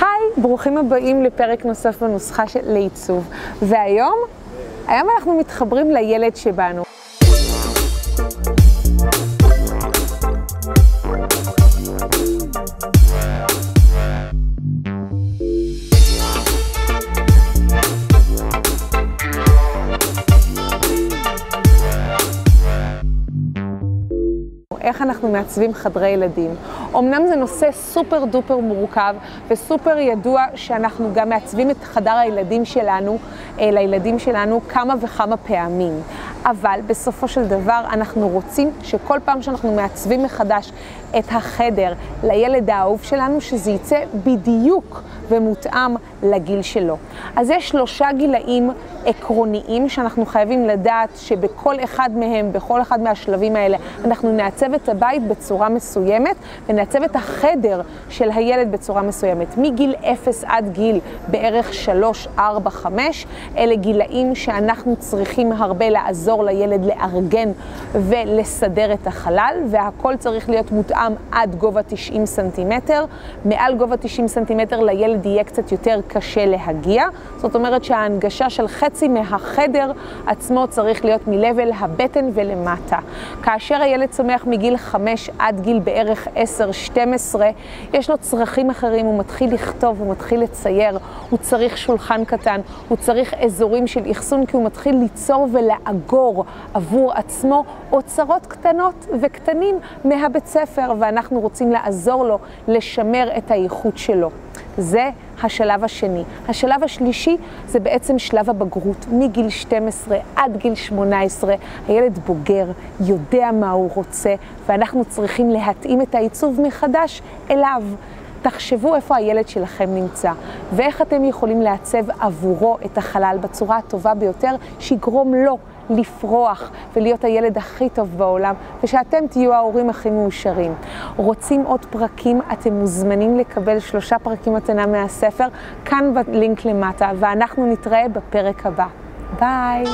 היי, ברוכים הבאים לפרק נוסף בנוסחה של לעיצוב. והיום, היום אנחנו מתחברים לילד שבנו. איך אנחנו מעצבים חדרי ילדים. אמנם זה נושא סופר דופר מורכב וסופר ידוע שאנחנו גם מעצבים את חדר הילדים שלנו, אה, לילדים שלנו כמה וכמה פעמים. אבל בסופו של דבר אנחנו רוצים שכל פעם שאנחנו מעצבים מחדש את החדר לילד האהוב שלנו, שזה יצא בדיוק ומותאם לגיל שלו. אז יש שלושה גילאים עקרוניים שאנחנו חייבים לדעת שבכל אחד מהם, בכל אחד מהשלבים האלה, אנחנו נעצב את הבית בצורה מסוימת ונעצב את החדר של הילד בצורה מסוימת. מגיל 0 עד גיל בערך 3, 4, 5, אלה גילאים שאנחנו צריכים הרבה לעזור לילד לארגן ולסדר את החלל, והכל צריך להיות מותאם עד גובה 90 סנטימטר. מעל גובה 90 סנטימטר לילד יהיה קצת יותר קשה להגיע. זאת אומרת שההנגשה של חצי מהחדר עצמו צריך להיות מלבל הבטן ולמטה. כאשר הילד צומח מגיל 5 עד גיל בערך 10-12, יש לו צרכים אחרים, הוא מתחיל לכתוב, הוא מתחיל לצייר, הוא צריך שולחן קטן, הוא צריך אזורים של אחסון, כי הוא מתחיל ליצור ולאגור עבור עצמו אוצרות קטנות וקטנים מהבית ספר, ואנחנו רוצים לעזור לו לשמר את האיכות שלו. זה השלב השני. השלב השלישי זה בעצם שלב הבגרות, מגיל 12 עד גיל 18. הילד בוגר, יודע מה הוא רוצה, ואנחנו צריכים להתאים את העיצוב מחדש אליו. תחשבו איפה הילד שלכם נמצא, ואיך אתם יכולים לעצב עבורו את החלל בצורה הטובה ביותר, שיגרום לו לפרוח ולהיות הילד הכי טוב בעולם, ושאתם תהיו ההורים הכי מאושרים. רוצים עוד פרקים? אתם מוזמנים לקבל שלושה פרקים מתנה מהספר, כאן בלינק למטה, ואנחנו נתראה בפרק הבא. ביי!